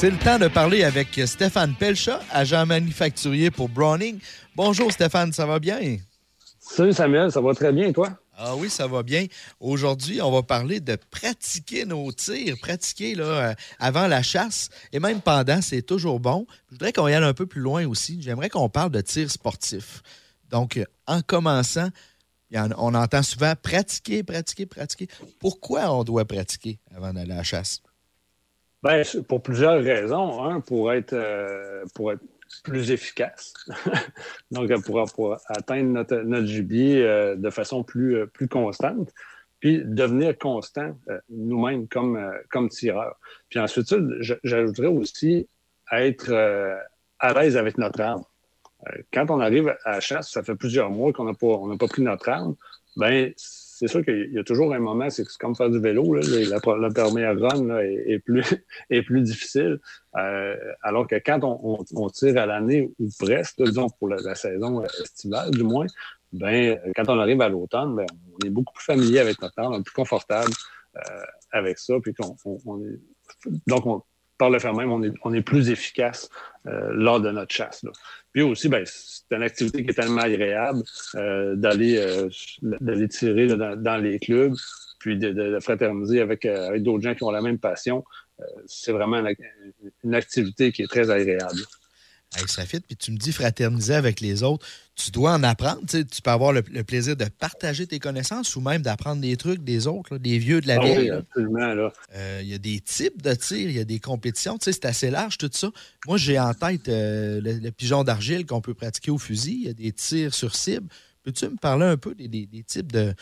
C'est le temps de parler avec Stéphane Pelcha, agent manufacturier pour Browning. Bonjour Stéphane, ça va bien? Salut Samuel, ça va très bien, toi? Ah oui, ça va bien. Aujourd'hui, on va parler de pratiquer nos tirs, pratiquer là, euh, avant la chasse et même pendant, c'est toujours bon. Je voudrais qu'on y aille un peu plus loin aussi. J'aimerais qu'on parle de tir sportif. Donc, euh, en commençant, on entend souvent pratiquer, pratiquer, pratiquer. Pourquoi on doit pratiquer avant d'aller à la chasse? Bien, pour plusieurs raisons. Un, pour être, euh, pour être plus efficace. Donc, pour, pour, atteindre notre, notre gibier euh, de façon plus, euh, plus constante. Puis devenir constant nous-mêmes comme, comme tireurs. Puis ensuite, j'ajouterais aussi être à l'aise avec notre arme. quand on arrive à la chasse, ça fait plusieurs mois qu'on n'a pas, pas pris notre arme. Ben, c'est sûr qu'il y a toujours un moment, c'est comme faire du vélo, là, la, première run est, plus, est plus difficile. Euh, alors que quand on, tire à l'année ou presque, disons pour la, saison estivale du moins, ben, quand on arrive à l'automne, ben, on est beaucoup plus familier avec notre temps, on est plus confortable euh, avec ça. Puis on, est, donc, par le fait même, on est, plus efficace euh, lors de notre chasse. Puis aussi, ben, c'est une activité qui est tellement agréable euh, d'aller euh, d'aller tirer dans, les clubs, puis de, fraterniser avec, euh, avec d'autres gens qui ont la même passion. c'est vraiment une, activité qui est très agréable ça fit. Puis tu me dis fraterniser avec les autres. Tu dois en apprendre. Tu, peux avoir le, plaisir de partager tes connaissances ou même d'apprendre des trucs des autres, des vieux de la ah vieille. Euh, il y a des types de tirs, il y a des compétitions. c'est assez large tout ça. Moi, j'ai en tête euh, le, pigeon d'argile qu'on peut pratiquer au fusil. Il y a des tirs sur cible. Peux-tu me parler un peu des types de,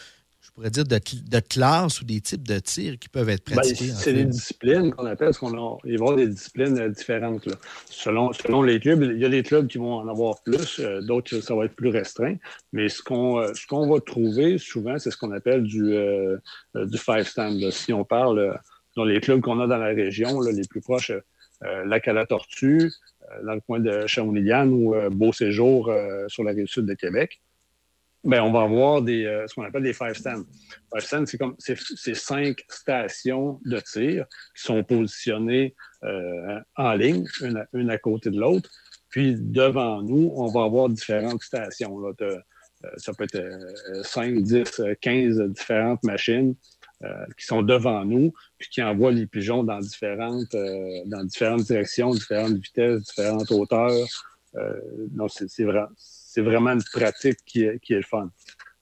pourrait dire, de, de classe ou des types de tirs qui peuvent être ben, pratiqués? c'est des disciplines qu'on appelle, parce qu'on il va y avoir des disciplines euh, différentes. Selon, selon les clubs, il y a des clubs qui vont en avoir plus, euh, d'autres, ça va être plus restreint. Mais ce qu'on euh, ce qu'on va trouver souvent, c'est ce qu'on appelle du, du five stand. Si on parle dans les clubs qu'on a dans la région, les plus proches, Lac à la Tortue, dans le coin de Shawinigan ou Beau Séjour sur la rive sud de Québec. Ben, on va avoir des, euh, ce qu'on appelle des five stands. Five stands, c'est comme c'est cinq stations de tir qui sont positionnées euh, en ligne, une à, côté de l'autre. Puis devant nous, on va avoir différentes stations. Là, euh, ça peut être 5, 10, 15 différentes machines qui sont devant nous, puis qui envoient les pigeons dans différentes, dans différentes directions, différentes vitesses, différentes hauteurs. donc, c'est vraiment c'est vraiment une pratique qui est, qui est le fun.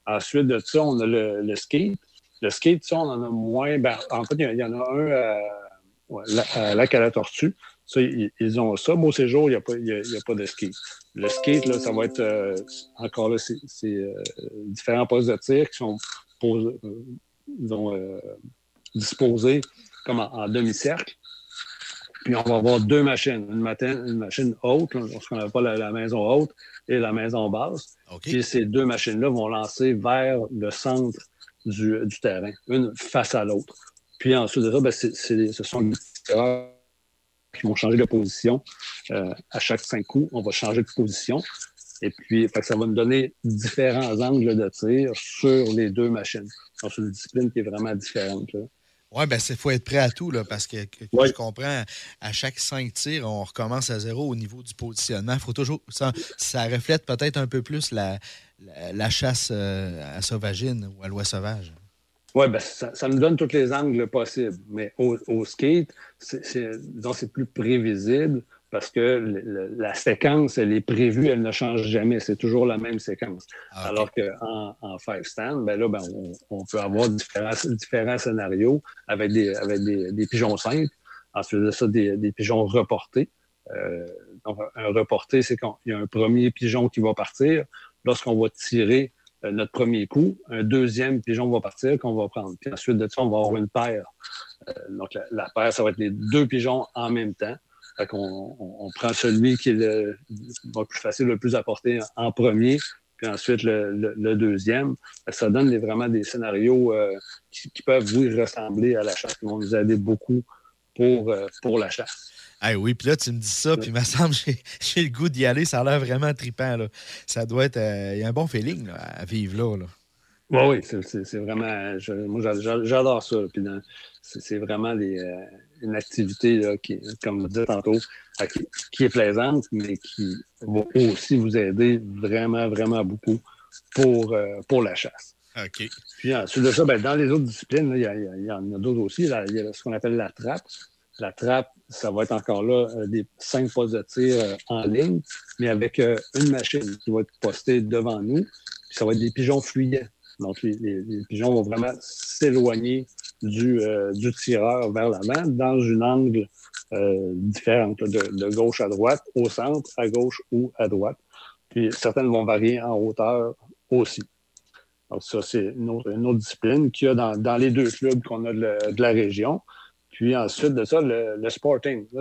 Ensuite de ça, on a le, skate. Le skate, ça, on en a moins. Ben, en fait, il y, en a un à, Lac à la Tortue. Ça, ils, ont ça. Beau séjour, il n'y a, pas, a, pas de skate. Le skate, là, ça va être euh, encore là, c'est euh, différents postes de tir qui sont euh, disposés comme en demi-cercle. Puis on va avoir deux machines, une, une machine haute, ce qu'on pas la, maison haute, et la maison basse. Puis ces deux machines-là vont lancer vers le centre du, terrain, une face à l'autre. Puis ensuite de ça, ben, ce sont des tireurs qui vont changer de position. Euh, à chaque cinq coups, on va changer de position. Et puis, ça va nous donner différents angles de tir sur les deux machines. C'est une discipline qui est vraiment différente. Oui, ben il faut être prêt à tout, là, parce que, je comprends, à chaque cinq tirs, on recommence à zéro au niveau du positionnement. Faut toujours. Ça, ça reflète peut-être un peu plus la, la, chasse euh, à sauvagine ou à l'oie sauvage. Oui, ben ça, ça, nous donne tous les angles possibles. Mais au, au skate, c'est plus prévisible parce que la séquence, elle est prévue, elle ne change jamais. C'est toujours la même séquence. Ah, Alors qu'en en five stand, ben là, ben, on, peut avoir différents, différents scénarios avec des, avec des, pigeons simples. Ensuite de ça, des, pigeons reportés. Euh, donc, un reporté, c'est quand il y a un premier pigeon qui va partir. Lorsqu'on va tirer euh, notre premier coup, un deuxième pigeon va partir qu'on va prendre. Puis ensuite de ça, on va avoir une paire. Euh, donc, la, la, paire, ça va être les deux pigeons en même temps. Fait on, prend celui qui est le, plus facile, le plus porter en premier, puis ensuite le, deuxième. Ça donne vraiment des scénarios euh, qui, peuvent, oui, ressembler à la chasse, qui vont nous aider beaucoup pour, euh, pour la chasse. Ah oui, puis là, tu me dis ça, puis il me semble j'ai le goût d'y aller. Ça a l'air vraiment trippant. Là. Ça doit être. Euh, il y a un bon feeling à vivre là. là. oui, c'est vraiment. moi, j'adore ça. c'est vraiment les, une activité qui, comme vous dites tantôt, qui, est plaisante, mais qui va aussi vous aider vraiment, vraiment beaucoup pour, pour la chasse. OK. Puis ensuite de ça, ben, dans les autres disciplines, il y, en a d'autres aussi. il y a ce qu'on appelle la trappe. La trappe, ça va être encore là euh, des cinq postes de tir euh, en ligne, mais avec euh, une machine qui va être postée devant nous. Puis ça va être des pigeons fluides. Donc, les, pigeons vont vraiment s'éloigner du, du, tireur vers l'avant dans une angle différente, de, gauche à droite, au centre, à gauche ou à droite. Puis certaines vont varier en hauteur aussi. Donc, ça, c'est une autre, discipline qu'il y a dans, les deux clubs qu'on a de, la région. Puis ensuite de ça, le, sporting. Le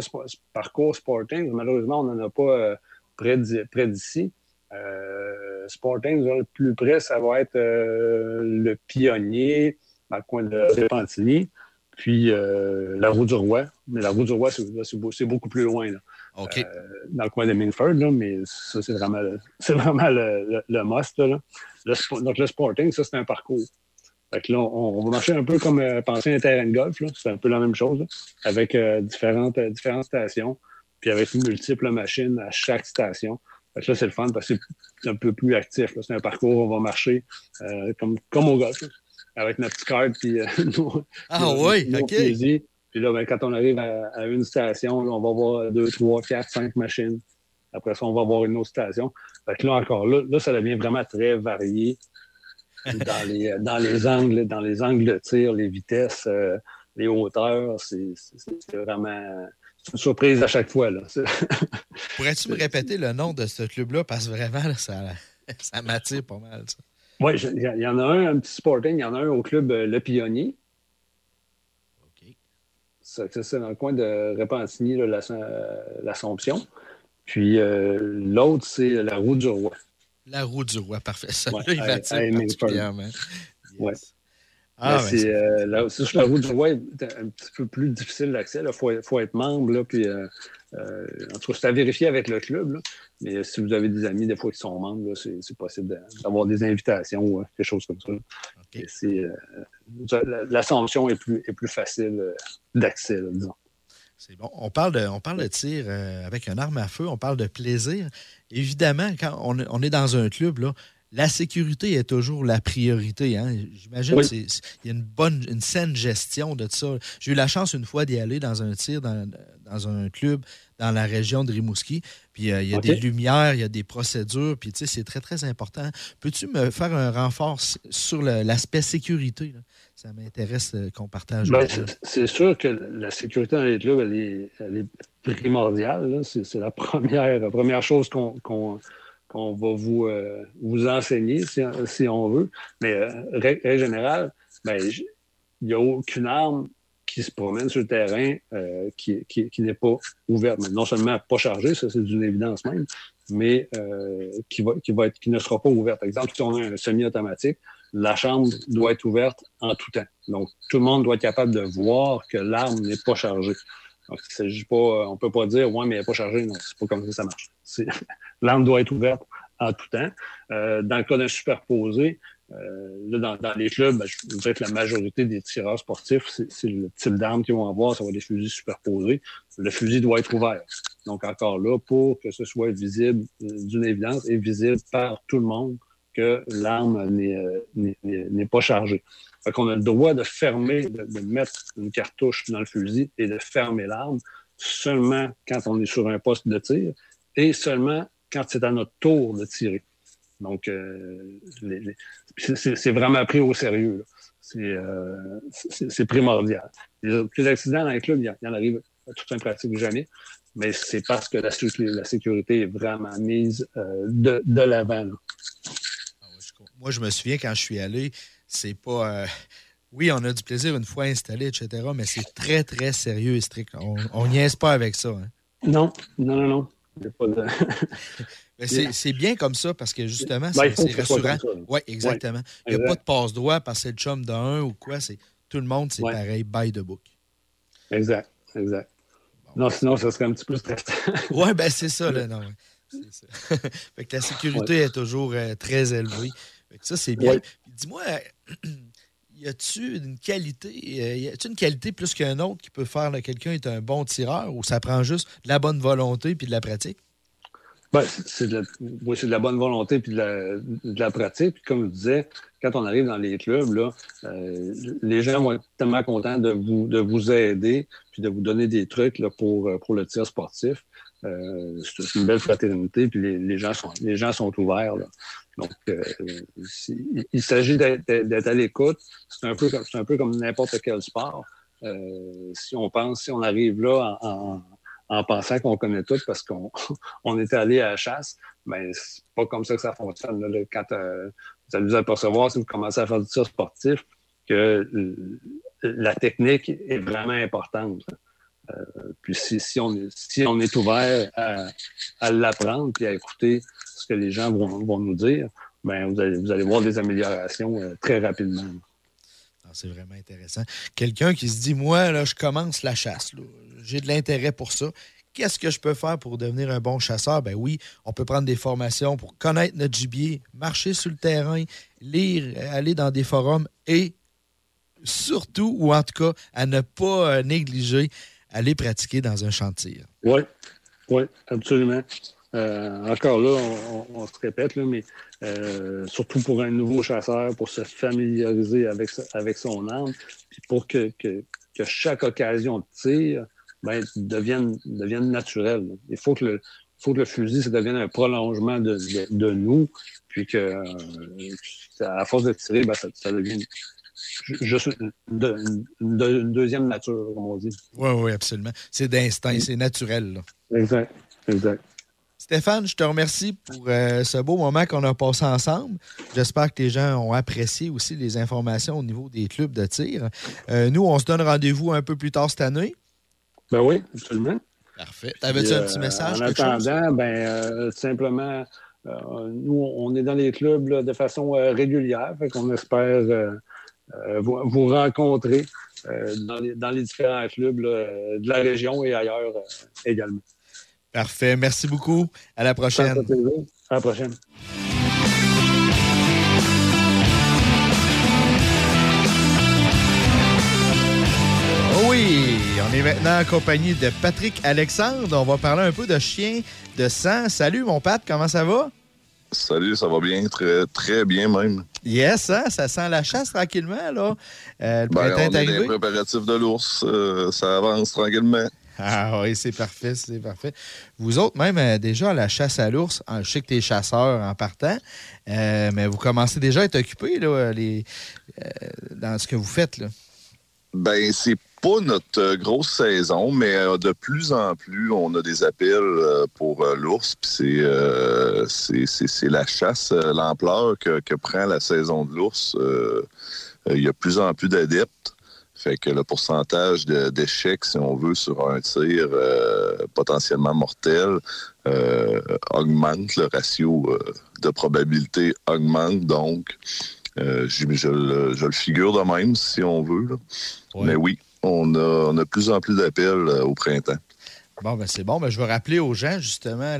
parcours sporting, malheureusement, on n'en a pas euh, près d'ici. Euh, sporting, le plus près, ça va être euh, le pionnier, dans le coin de Repentini, puis la roue du roi. Mais la roue du roi, c'est beaucoup plus loin. dans le coin de Minford, mais ça, c'est vraiment, vraiment le, le, must. Là. donc, le sporting, ça, c'est un parcours. Fait là, on, va marcher un peu comme euh, penser un terrain de golf. C'est un peu la même chose, avec euh, différentes, euh, différentes stations, puis avec multiples machines à chaque station. Là, c'est le fun parce que c'est un peu plus actif. C'est un parcours où on va marcher comme, comme au golf, avec notre petite carte, puis Ah oui, OK. Puis là, ben, quand on arrive à, une station, on va voir deux, trois, quatre, cinq machines. Après ça, on va voir une autre station. Fait là, encore là, là, ça devient vraiment très varié dans, les, dans les angles, dans les angles de tir, les vitesses, euh, les hauteurs, c'est vraiment une surprise à chaque fois. Pourrais-tu me répéter le nom de ce club-là? Parce que vraiment, ça, ça m'attire pas mal. Oui, il y, en a un, un petit sporting, il y en a un au club euh, Le Pionnier. OK. C'est dans le coin de Repentigny, l'Assomption. Puis euh, l'autre, c'est la Route du Roi. La roue du roi, parfait. Ça, ouais, il particulièrement. Ouais. Ah, c'est, euh, la, la roue du roi est un petit peu plus difficile d'accès. Il faut, faut, être membre. Là, puis, euh, euh, en tout cas, c'est à vérifier avec le club. Là. Mais si vous avez des amis, des fois, qui sont membres, c'est, c'est possible d'avoir des invitations ou quelque chose comme ça. Okay. C'est, l'assomption est plus, est plus facile d'accès, disons. C'est bon. On parle de, on parle de tir avec un arme à feu, on parle de plaisir. Évidemment, quand on, est dans un club, là, la sécurité est toujours la priorité. Hein. J'imagine qu'il y a une bonne, une saine gestion de ça. J'ai eu la chance une fois d'y aller dans un tir dans, un club dans la région de Rimouski. Puis euh, il y a des lumières, il y a des procédures, puis tu sais, c'est très, très important. Peux-tu me faire un renfort sur l'aspect sécurité? Là? ça m'intéresse euh, qu'on partage. Ben, c'est sûr que la sécurité dans les clubs, elle est, primordiale. C'est la première, la première chose qu'on va vous, euh, vous enseigner, si, on veut. Mais euh, règle générale, ben, il n'y a aucune arme qui se promène sur le terrain qui, n'est pas ouverte. non seulement pas chargée, ça c'est d'une évidence même, mais qui, va, qui, va être, qui ne sera pas ouverte. Par exemple, si on a un semi-automatique, la chambre doit être ouverte en tout temps. Donc, tout le monde doit être capable de voir que l'arme n'est pas chargée. Donc, il s'agit pas, euh, on peut pas dire, ouais, mais elle n'est pas chargée. Non, c'est pas comme ça que ça marche. L'arme doit être ouverte en tout temps. Euh, dans le cas d'un superposé, euh, là, dans, les clubs, ben, je la majorité des tireurs sportifs, c'est le type d'arme qu'ils vont avoir, ça va être des fusils superposés. Le fusil doit être ouvert. Donc, encore là, pour que ce soit visible d'une évidence et visible par tout le monde, que l'arme n'est pas chargée. Fait qu'on a le droit de fermer, de, mettre une cartouche dans le fusil et de fermer l'arme seulement quand on est sur un poste de tir et seulement quand c'est à notre tour de tirer. Donc, euh, c'est vraiment pris au sérieux. Euh, c'est primordial. Les, accidents dans les clubs, il y en arrive à toute fin pratique jamais, mais c'est parce que la, sécurité est vraiment mise euh, de, de l'avant. Moi, je me souviens quand je suis allé, c'est pas. Euh, oui, on a du plaisir une fois installé, etc., mais c'est très, très sérieux et strict. On niaise pas avec ça. Hein. Non, non, non, non. De... c'est bien comme ça parce que justement, ben, c'est rassurant. Oui, exactement. Il n'y a pas de passe-droit parce que c'est le chum d'un ou quoi. Tout le monde, c'est pareil, by the book. Exact, exact. non, sinon, ça serait un petit peu stressant. oui, ben c'est ça, là, non. Ça. fait que la sécurité est toujours euh, très élevée ça, c'est bien. Dis-moi, y a-tu une qualité, euh, y a-tu une qualité plus qu'un autre qui peut faire que quelqu'un est un bon tireur ou ça prend juste de la bonne volonté puis de la pratique? Ben, c'est de, la bonne volonté puis de la, pratique. Puis comme je disais, quand on arrive dans les clubs, là, euh, les gens vont être tellement contents de vous, de vous aider puis de vous donner des trucs là, pour, pour le tir sportif. Euh, c'est une belle fraternité, puis les, gens, sont, les gens sont ouverts. Donc, euh, il s'agit d'être à l'écoute. C'est un, peu comme, un peu comme n'importe quel sport. Euh, si on pense, si on arrive là en, pensant qu'on connaît tout parce qu'on on est allé à la chasse, mais ben, c'est pas comme ça que ça fonctionne. Quand vous allez vous apercevoir, si vous commencez à faire du tir sportif, que la technique est vraiment importante. Puis si, on si on est ouvert à, l'apprendre et à écouter ce que les gens vont, nous dire, ben vous, allez, vous allez voir des améliorations euh, très rapidement. Ah, c'est vraiment intéressant. Quelqu'un qui se dit, moi, là, je commence la chasse. J'ai de l'intérêt pour ça. Qu'est-ce que je peux faire pour devenir un bon chasseur? Ben oui, on peut prendre des formations pour connaître notre gibier, marcher sur le terrain, lire, aller dans des forums et surtout, ou en tout cas, à ne pas euh, négliger aller pratiquer dans un chantier. Oui, oui, absolument. Euh, encore là, on, se répète, mais euh, surtout pour un nouveau chasseur, pour se familiariser avec, avec son arme, puis pour que, chaque occasion de tir ben, devienne, devienne naturelle. Il faut que le, faut que le fusil, ça devienne un prolongement de, nous, puis que, euh, à force de tirer, ben, ça, ça devient juste une, deuxième nature, comme on dit. Oui, oui, absolument. C'est d'instinct, c'est naturel. Exact, exact. Stéphane, je te remercie pour euh, ce beau moment qu'on a passé ensemble. J'espère que les gens ont apprécié aussi les informations au niveau des clubs de tir. Euh, nous, on se donne rendez-vous un peu plus tard cette année. Ben oui, absolument. Parfait. T'avais-tu un petit message? En attendant, ben, euh, simplement, nous, on est dans les clubs de façon régulière. Fait qu'on espère euh, vous, rencontrer euh, dans les, différents clubs de la région et ailleurs euh, également. Parfait. Merci beaucoup. À la prochaine. À la prochaine. Oh oui, on est maintenant en compagnie de Patrick Alexandre. On va parler un peu de chien de sang. Salut mon Pat, comment ça va? Salut, ça va bien, très, très bien même. Yes, hein? ça sent la chasse tranquillement, là. Euh, ben, on est des préparatifs de l'ours, euh, ça avance tranquillement. Ah oui, c'est parfait, c'est parfait. Vous autres, même euh, déjà à la chasse à l'ours, je sais que tu es chasseur en partant, mais vous commencez déjà à être occupé là, les, dans ce que vous faites. Là. Ben, c'est pas notre euh, grosse saison, mais euh, de plus en plus, on a des appels euh, pour l'ours. C'est la chasse, l'ampleur que, prend la saison de l'ours. Il y a de plus en plus d'adeptes. Fait que le pourcentage d'échecs, si on veut, sur un tir potentiellement mortel augmente. Le ratio de probabilité augmente. Donc, je, le, figure de même, si on veut. Mais oui, on a, de plus en plus d'appels euh, au printemps. Bon, ben c'est bon. Ben, je vais rappeler aux gens, justement,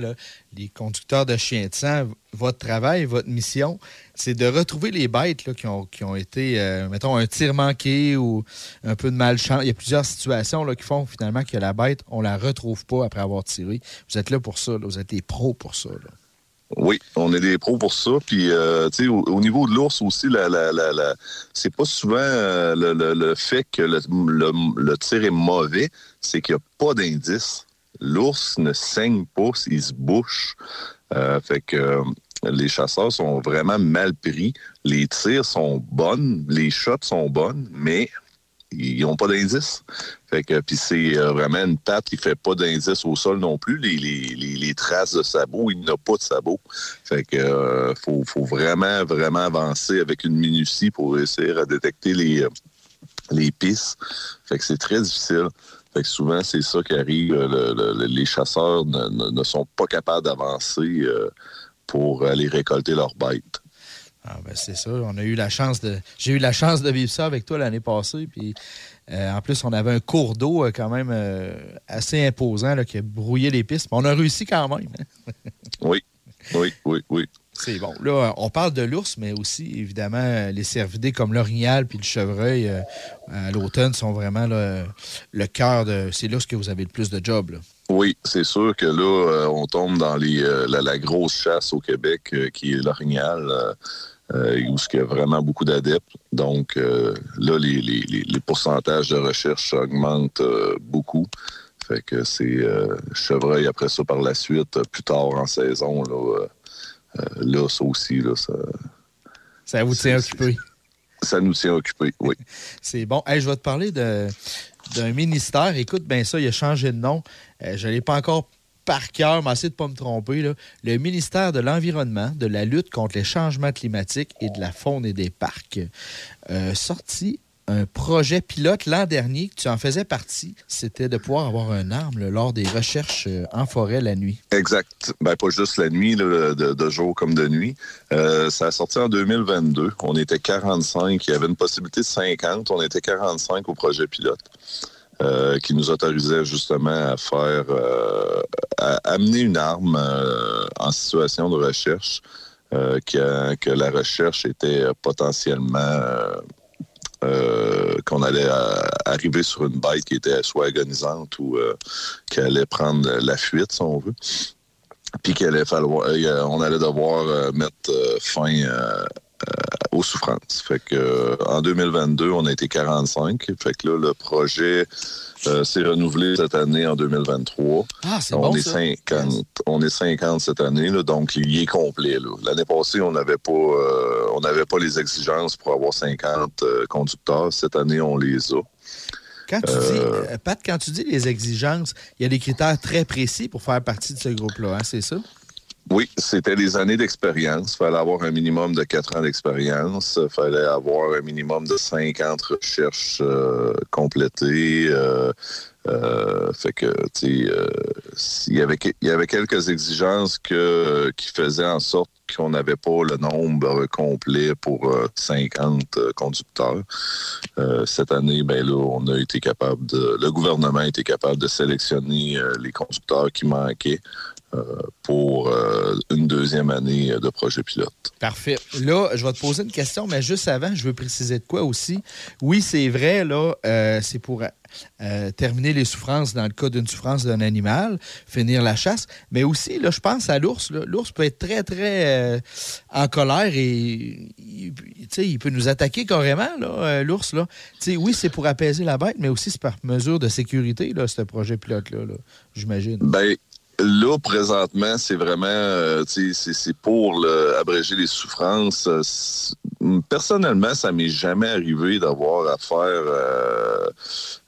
les conducteurs de chiens de sang, votre travail, votre mission, c'est de retrouver les bêtes qui, ont, été, euh, mettons, un tir manqué ou un peu de malchance. Il y a plusieurs situations qui font finalement que la bête, on la retrouve pas après avoir tiré. Vous êtes là pour ça. Vous êtes les pros pour ça. Oui, on est des pros pour ça. Puis, euh, tu sais, au, niveau de l'ours aussi, la, la, la, c'est pas souvent euh, le, fait que le, tir est mauvais, c'est qu'il n'y a pas d'indice. L'ours ne saigne pas, il se bouche. Euh, fait que les chasseurs sont vraiment mal pris. Les tirs sont bonnes, les shots sont bonnes, mais ils n'ont pas d'indice. Fait que puis c'est euh, vraiment une patte qui fait pas d'indice au sol non plus. Les, traces de sabot, il n'a pas de sabot. Fait que euh, faut, vraiment, vraiment avancer avec une minutie pour essayer de détecter les, euh, les pistes. Fait que c'est très difficile. Fait que souvent, c'est ça qui arrive. les chasseurs ne, sont pas capables d'avancer pour aller récolter leurs bêtes. Ah ben c'est ça. On a eu la chance de. J'ai eu la chance de vivre ça avec toi l'année passée. Puis euh, en plus, on avait un cours d'eau euh, quand même euh, assez imposant qui a brouillé les pistes. Mais on a réussi quand même. Hein. oui, oui, oui, oui. C'est bon. Là, on parle de l'ours, mais aussi, évidemment, les cervidés comme l'orignal puis le chevreuil à l'automne sont vraiment le cœur de. C'est là que vous avez le plus de job. Là. Oui, c'est sûr que là, on tombe dans les, la, grosse chasse au Québec qui est l'orignal. Où il y a vraiment beaucoup d'adeptes. Donc là, les, les, pourcentages de recherche augmentent beaucoup. Fait que c'est euh, chevreuil après ça par la suite, plus tard en saison. Là, euh, euh, là ça aussi, là, ça. Ça vous tient occupé? Ça nous tient occupé, oui. c'est bon. je vais te parler d'un ministère. Écoute, bien ça, il a changé de nom. je ne l'ai pas encore par cœur, mais essayez de pas me tromper. Là. Le ministère de l'Environnement, de la lutte contre les changements climatiques et de la faune et des parcs. sorti un projet pilote l'an dernier, tu en faisais partie, c'était de pouvoir avoir un arme lors des recherches euh, en forêt la nuit. Exact. Ben, pas juste la nuit, de, jour comme de nuit. Euh, ça a sorti en 2022. On était 45. Il y avait une possibilité de 50. On était 45 au projet pilote. Euh, qui nous autorisait justement à faire, à amener une arme en situation de recherche, que, que, la recherche était potentiellement euh, qu'on allait euh, arriver sur une bête qui était soit agonisante ou euh, qui allait prendre la fuite, si on veut. Puis qu'il allait allait devoir mettre fin aux souffrances. Fait que en 2022, on a été 45. Fait que là, le projet euh, c'est renouvelé cette année en 2023. Ah, c'est on est 50, on est 50 cette année, là, donc il est complet. L'année passée, on n'avait pas, euh, on n'avait pas les exigences pour avoir 50 euh, conducteurs. Cette année, on les a. Quand tu dis, Pat, quand tu dis les exigences, il y a des critères très précis pour faire partie de ce groupe-là, hein, c'est ça? Oui, c'était des années d'expérience. Il fallait avoir un minimum de quatre ans d'expérience. Il fallait avoir un minimum de 50 recherches euh, complétées. Euh, euh, fait que, tu sais, il y avait quelques exigences qui faisaient en sorte qu'on n'avait pas le nombre complet pour 50 conducteurs. cette année, ben là, on a été capable de, le gouvernement a été capable de sélectionner les conducteurs qui manquaient pour euh, une deuxième année de projet pilote. Parfait. Là, je vais te poser une question, mais juste avant, je veux préciser de quoi aussi. Oui, c'est vrai, là, euh, c'est pour euh, terminer les souffrances dans le cas d'une souffrance d'un animal, finir la chasse, mais aussi, là, je pense à l'ours. L'ours peut être très, très en colère et il, il peut nous attaquer carrément, l'ours. Là. oui, c'est pour apaiser la bête, mais aussi c'est par mesure de sécurité, là, ce projet pilote-là, -là, j'imagine. Ben, Là, présentement, c'est vraiment, euh, c'est pour abréger les souffrances. Personnellement, ça m'est jamais arrivé d'avoir à faire, euh,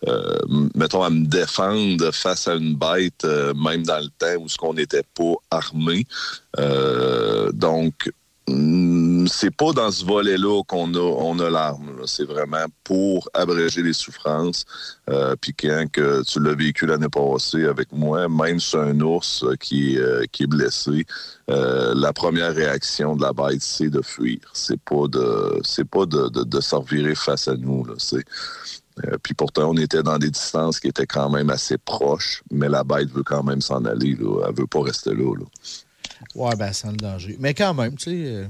euh, mettons, à me défendre face à une bête, même dans le temps où ce qu'on n'était pas armé. donc, c'est pas dans ce volet-là qu'on a, on a l'arme. C'est vraiment pour abréger les souffrances. Euh, puis quand que tu l'as vécu l'année passée avec moi, même sur un ours qui, euh, qui est blessé, euh, la première réaction de la bête, c'est de fuir. C'est pas de c'est pas de, de, de se revirer face à nous. Là. C'est, euh, puis pourtant, on était dans des distances qui étaient quand même assez proches, mais la bête veut quand même s'en aller. Là. Elle veut pas rester là. là. Ouais, ben, sans le danger. Mais quand même, tu sais, euh,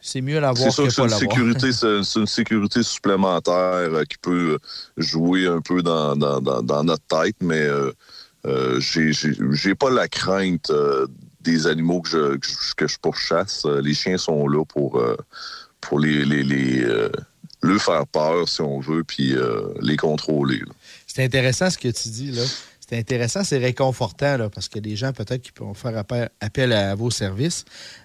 c'est mieux l'avoir que, pas l'avoir. Sécurité, c'est une sécurité supplémentaire euh, qui peut jouer un peu dans, dans, notre tête, mais euh, euh j'ai pas la crainte des animaux que je, que je pourchasse. Les chiens sont là pour, pour les, les, les leur faire peur, si on veut, puis les contrôler. C'est intéressant ce que tu dis, là c'est intéressant, c'est réconfortant, là, parce que des gens peut-être qui pourront faire appel, à vos services.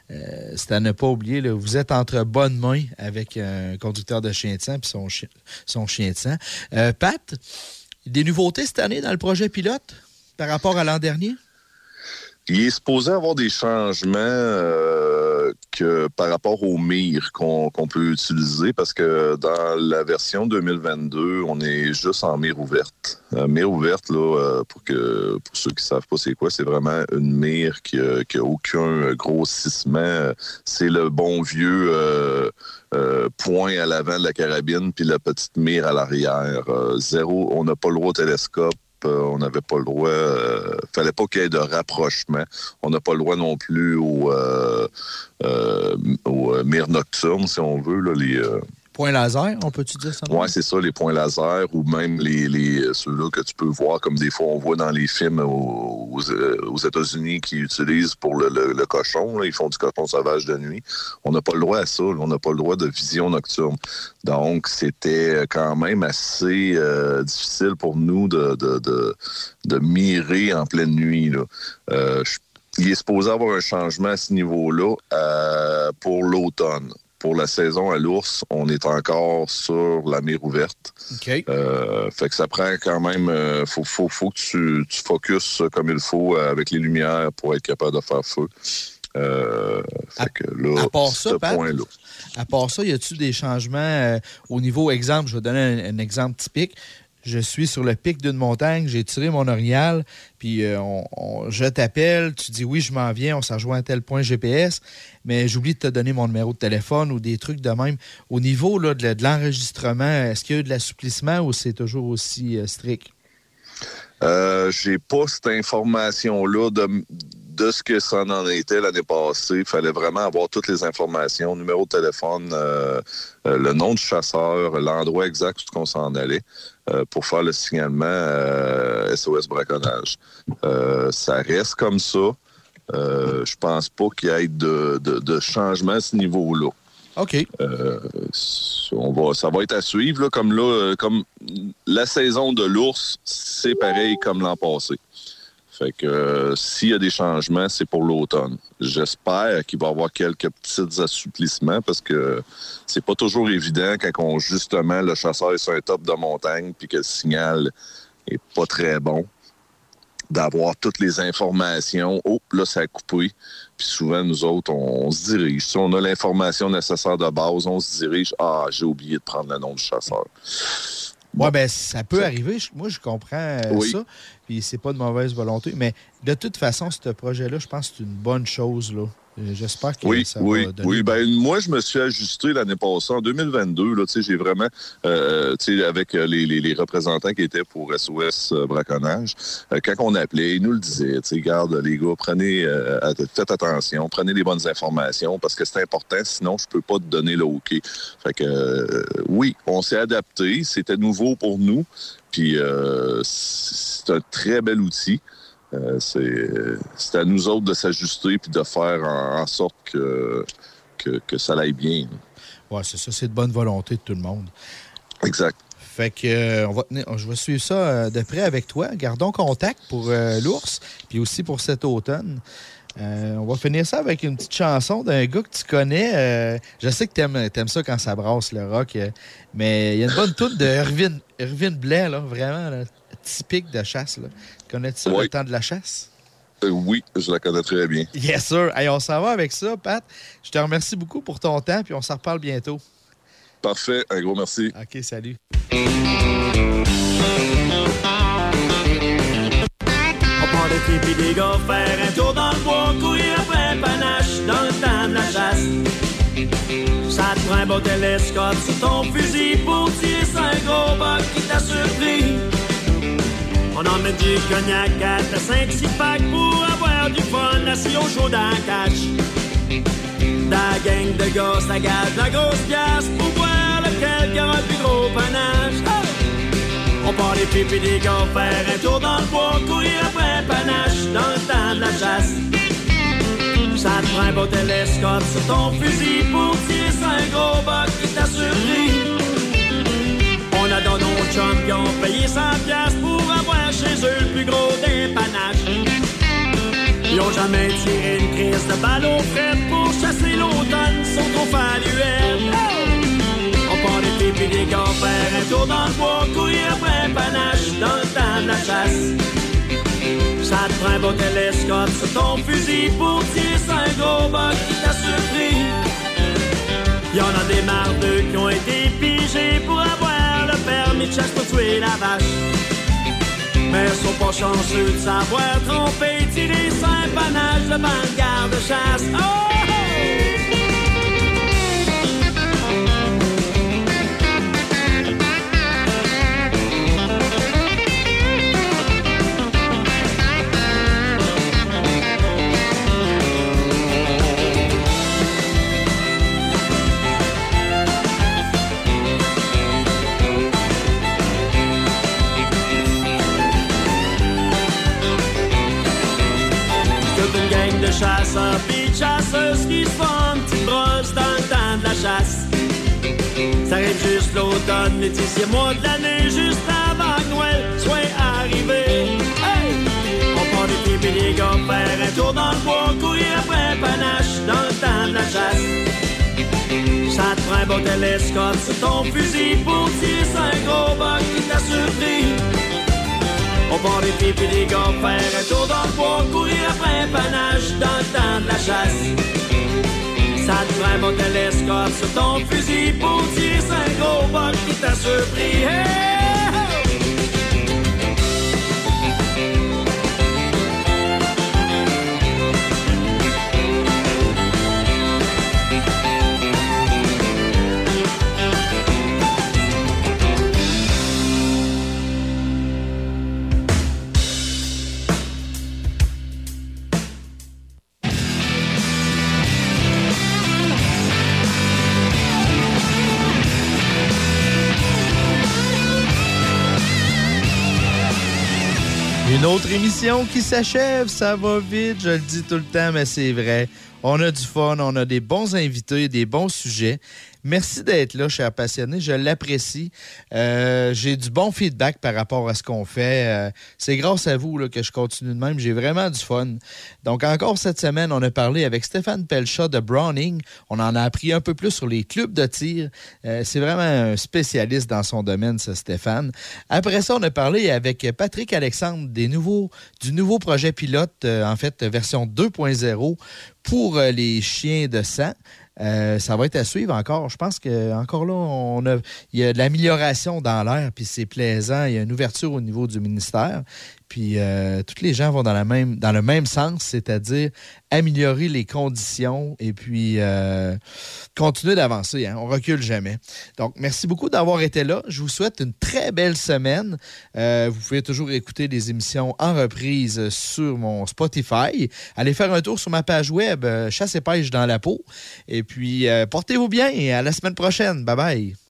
Euh, c'est à ne pas oublier, là, vous êtes entre bonnes mains avec un conducteur de chien de sang son, son chien de sang. Euh, Pat, des nouveautés cette année dans le projet pilote par rapport à l'an dernier? Il est supposé avoir des changements euh, que par rapport aux mires qu'on peut utiliser parce que dans la version 2022, on est juste en mire ouverte. Euh, mire ouverte, euh, pour ceux qui savent pas c'est quoi, c'est vraiment une mire qui n'a aucun grossissement. C'est le bon vieux point à l'avant de la carabine puis la petite mire à l'arrière. zéro, on n'a pas le au télescope on n'avait pas le droit. Euh, fallait pas qu'il y ait de rapprochement. On n'a pas le droit non plus au, euh, au mire nocturne, si on veut, là, les Point laser, on peut-tu dire ça? Oui, c'est ça, les points laser ou même les, les ceux-là que tu peux voir comme des fois on voit dans les films aux, aux États-Unis qui utilisent pour le, cochon. ils font du cochon sauvage de nuit. On n'a pas le droit à ça. on n'a pas le droit de vision nocturne. Donc, c'était quand même assez euh, difficile pour nous de, mirer en pleine nuit. Euh, il est supposé avoir un changement à ce niveau-là euh, pour l'automne pour la saison à l'ours, on est encore sur la mire ouverte. Euh, fait que ça prend quand même. Euh, faut, faut, faut que tu, tu focuses comme il faut avec les lumières pour être capable de faire feu. Euh, fait que là, à part ça, point-là. À part ça, y a-t-il des changements au niveau exemple? Je vais donner un exemple typique je suis sur le pic d'une montagne, j'ai tiré mon orignal, puis euh, je t'appelle, tu dis oui, je m'en viens, on s'en rejoint à tel point GPS, mais j'oublie de te donner mon numéro de téléphone ou des trucs de même. Au niveau là, de, l'enregistrement, est-ce qu'il y a eu de l'assouplissement ou c'est toujours aussi euh, strict? Euh, j'ai pas cette information-là de, de ce que ça en était l'année passée. Il fallait vraiment avoir toutes les informations, numéro de téléphone, euh, le nom du chasseur, l'endroit exact où on s'en allait pour faire le signalement SOS braconnage. ça reste comme ça. je pense pas qu'il y ait de, de, changement à ce niveau-là. OK. on va, ça va être à suivre. comme là, comme la saison de l'ours, c'est pareil comme l'an passé. Fait que euh, s'il y a des changements, c'est pour l'automne. J'espère qu'il va y avoir quelques petits assouplissements parce que c'est pas toujours évident quand on, justement le chasseur est sur un top de montagne puis que le signal est pas très bon d'avoir toutes les informations. Oh, là, ça a coupé. Puis souvent, nous autres, on, se dirige. Si on a l'information nécessaire de base, on se dirige. Ah, j'ai oublié de prendre le nom du chasseur. Oui, ben ça peut arriver. Moi, je comprends euh, ça. Puis c'est pas de mauvaise volonté. Mais de toute façon, ce projet-là, je pense que c'est une bonne chose. Là. Euh, j'espère que oui, ça oui, va donner... Oui, ben, moi, je me suis ajusté l'année passée, en 2022. Là, j'ai vraiment, euh, avec euh, les, les, représentants qui étaient pour SOS euh, Braconnage, quand on appelait, ils nous le disaient, garde les gars, prenez, faites attention, prenez les bonnes informations parce que c'est important, sinon je peux pas te donner le OK. Fait que, oui, on s'est adapté, c'était nouveau pour nous, puis c'est un très bel outil. Euh, c'est à nous autres de s'ajuster puis de faire en, sorte que, que, ça aille bien. Oui, c'est ça. C'est de bonne volonté de tout le monde. Exact. Fait que euh, on va je vais suivre ça euh, de près avec toi. Gardons contact pour l'ours, puis aussi pour cet automne. On va finir ça avec une petite chanson d'un gars que tu connais. je sais que tu aimes, ça quand ça brasse le rock, mais il y a une bonne toute de Irvin, Blais, là, vraiment typique de chasse. Connais-tu ça, le temps de la chasse? Euh, oui, je la connais très bien. Yes, sir. on s'en va avec ça, Pat. Je te remercie beaucoup pour ton temps, puis on s'en reparle bientôt. Parfait. Un gros merci. OK, salut. On prend des filles des gars, faire un tour dans le bois, courir après panache dans le temps de la chasse. Ça te prend un beau télescope sur ton fusil pour tirer un gros bac qui t'a surpris. On met du cognac à 5-6 packs pour avoir du fun assis au chaud d'un catch. La gang de gars, ça gâte la grosse pièce pour voir lequel qui aura plus gros panache. On part les pipes et des gars, faire un tour dans le bois, courir après panache dans le temps de la chasse. Ça te prend un beau télescope sur ton fusil pour tirer un gros bac qui t'a surpris. On a dans nos chums qui ont payé 100 piastres pour avoir chez eux le plus gros dépannage. Ils ont jamais tiré une crise de balle au fret pour chasser l'automne, sont trop faluels. Un tour dans le bois, courir après un panache dans le temps de la chasse. Ça te prend un beau télescope sur ton fusil pour tirer un gros bug qui t'a surpris. Y'en a des mardeux qui ont été pigés pour avoir permis de chasse pour tuer la vache. Mais ils sont pas chanceux de savoir tromper, tirer cinq panaches devant le garde-chasse. Oh! Chasseuses qui se font petite brosse dans le temps de la chasse. Ça arrive juste l'automne, Laetitia, mois de l'année, juste avant que Noël soit arrivé. Hey! On prend des filles et des gars, faire un tour dans le bois, courir après panache dans le temps de la chasse. Ça te prend un bon télescope sur ton fusil pour tirer un gros buck qui t'a surpris. On part des filles et des gars, faire un tour dans le bois, courir après un panache dans le temps de la chasse. Ça te prend mon télescope sur ton fusil pour tirer un gros buck qui t'a surpris. Une autre émission qui s'achève, ça va vite, je le dis tout le temps, mais c'est vrai. On a du fun, on a des bons invités, des bons sujets. Merci d'être là, cher passionné. Je l'apprécie. Euh, j'ai du bon feedback par rapport à ce qu'on fait. Euh, c'est grâce à vous que je continue de même. J'ai vraiment du fun. Donc, encore cette semaine, on a parlé avec Stéphane Pelchat de Browning. On en a appris un peu plus sur les clubs de tir. Euh, c'est vraiment un spécialiste dans son domaine, ce Stéphane. Après ça, on a parlé avec Patrick Alexandre des nouveaux, du nouveau projet pilote, en fait, version 2.0 pour les chiens de sang. Euh, ça va être à suivre encore. Je pense que encore là, on a, il y a de l'amélioration dans l'air, puis c'est plaisant. Il y a une ouverture au niveau du ministère. Puis euh, tous les gens vont dans le même sens, c'est-à-dire améliorer les conditions et puis euh, continuer d'avancer. Hein. On recule jamais. Donc, merci beaucoup d'avoir été là. Je vous souhaite une très belle semaine. Euh, vous pouvez toujours écouter les émissions en reprise sur mon Spotify. Allez faire un tour sur ma page web, Chasse et pêche dans la peau. Et puis, portez-vous bien et à la semaine prochaine. Bye bye.